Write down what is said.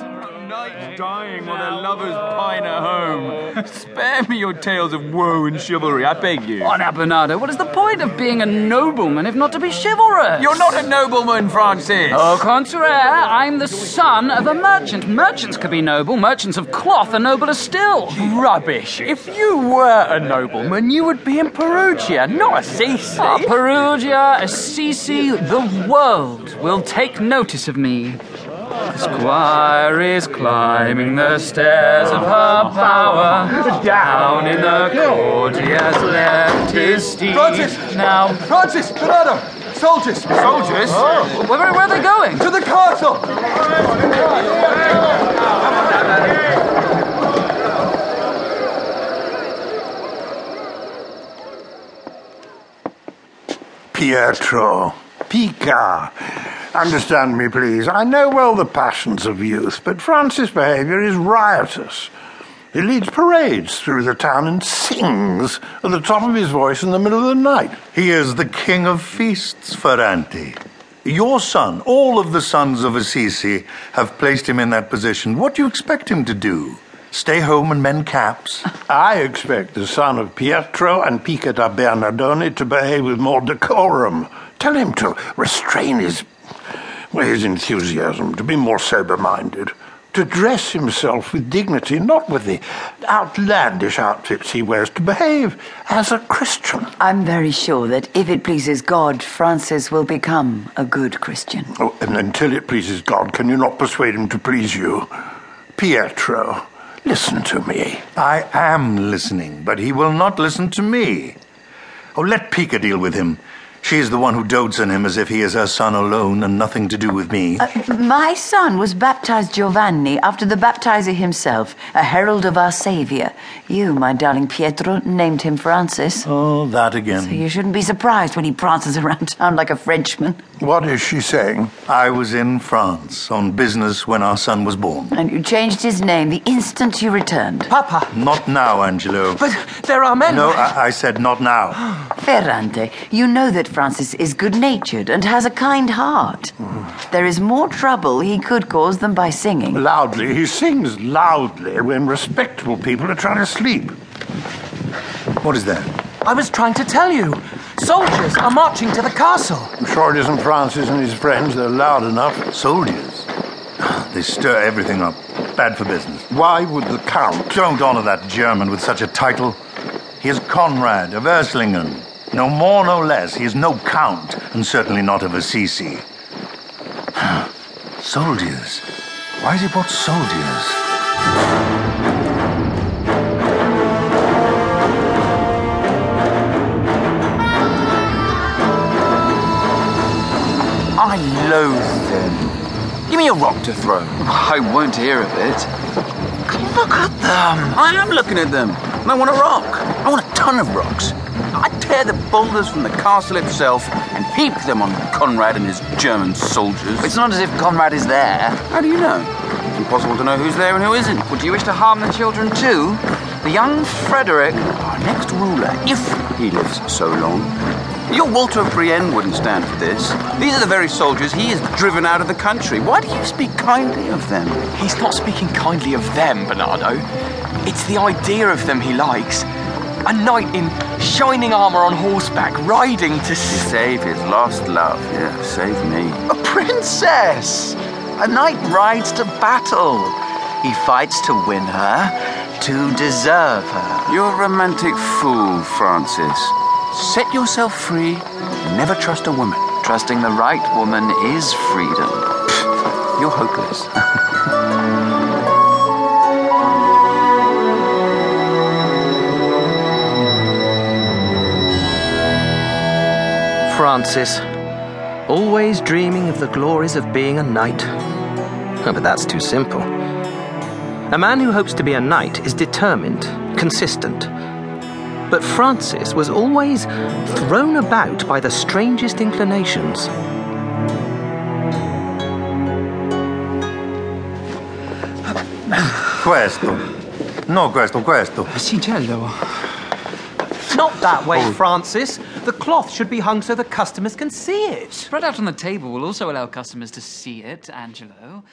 Knights dying while their lovers pine at home. Spare me your tales of woe and chivalry, I beg you. Now, Bernardo, what is the point of being a nobleman if not to be chivalrous? You're not a nobleman, Francis. Au contraire, I'm the son of a merchant. Merchants could be noble. Merchants of cloth are nobler still. Rubbish. If you were a nobleman, you would be in Perugia, not Assisi. Ah, Perugia, Assisi, the world will take notice of me. The squire is climbing the stairs of her power. Down in the court he has left his steed. Francis! Now, Francis! Bernardo! Soldiers! Soldiers? Oh. where, where are they going? To the castle! Pietro, Pica. Understand me, please. I know well the passions of youth, but Francis' behavior is riotous. He leads parades through the town and sings at the top of his voice in the middle of the night. He is the king of feasts, Ferranti. Your son, all of the sons of Assisi, have placed him in that position. What do you expect him to do? Stay home and mend caps? I expect the son of Pietro and Pica da Bernardone to behave with more decorum. Tell him to restrain his, well, his enthusiasm, to be more sober minded, to dress himself with dignity, not with the outlandish outfits he wears, to behave as a Christian. I'm very sure that if it pleases God, Francis will become a good Christian. Oh, and until it pleases God, can you not persuade him to please you? Pietro, listen to me. I am listening, but he will not listen to me. Oh, let Pica deal with him. She is the one who dotes on him as if he is her son alone and nothing to do with me. Uh, my son was baptized Giovanni after the baptizer himself, a herald of our Saviour. You, my darling Pietro, named him Francis. oh, that again. So you shouldn't be surprised when he prances around town like a Frenchman. What is she saying? I was in France on business when our son was born. And you changed his name the instant you returned. Papa! Not now, Angelo. But there are men. No, I, I said not now. Ferrante, you know that Francis is good natured and has a kind heart. There is more trouble he could cause than by singing. Loudly. He sings loudly when respectable people are trying to sleep. What is that? I was trying to tell you. Soldiers are marching to the castle. I'm sure it isn't Francis and his friends. They're loud enough. Soldiers. They stir everything up. Bad for business. Why would the Count? Don't honor that German with such a title. He is Conrad of Urslingen. No more, no less. He is no count, and certainly not of Assisi. soldiers. Why has he brought soldiers? I loathe them. Give me a rock to throw. I won't hear of it. Look at them. I am looking at them. And I want a rock. I want a ton of rocks. I tear the boulders from the castle itself and heap them on Conrad and his German soldiers. It's not as if Conrad is there. How do you know? It's impossible to know who's there and who isn't. Would you wish to harm the children too? The young Frederick. Our next ruler, if he lives so long. Your Walter of Brienne wouldn't stand for this. These are the very soldiers he has driven out of the country. Why do you speak kindly of them? He's not speaking kindly of them, Bernardo. It's the idea of them he likes. A knight in shining armor on horseback, riding to To s- save his lost love. Yeah, save me. a princess. A knight rides to battle. He fights to win her, to deserve her. You're a romantic fool, Francis. Set yourself free and never trust a woman. Trusting the right woman is freedom. You're hopeless. Francis, always dreaming of the glories of being a knight. Oh, but that's too simple. A man who hopes to be a knight is determined, consistent. But Francis was always thrown about by the strangest inclinations. Questo. No, questo, questo. Sigello. Not that way, oh. Francis. The cloth should be hung so the customers can see it. Spread out on the table will also allow customers to see it, Angelo.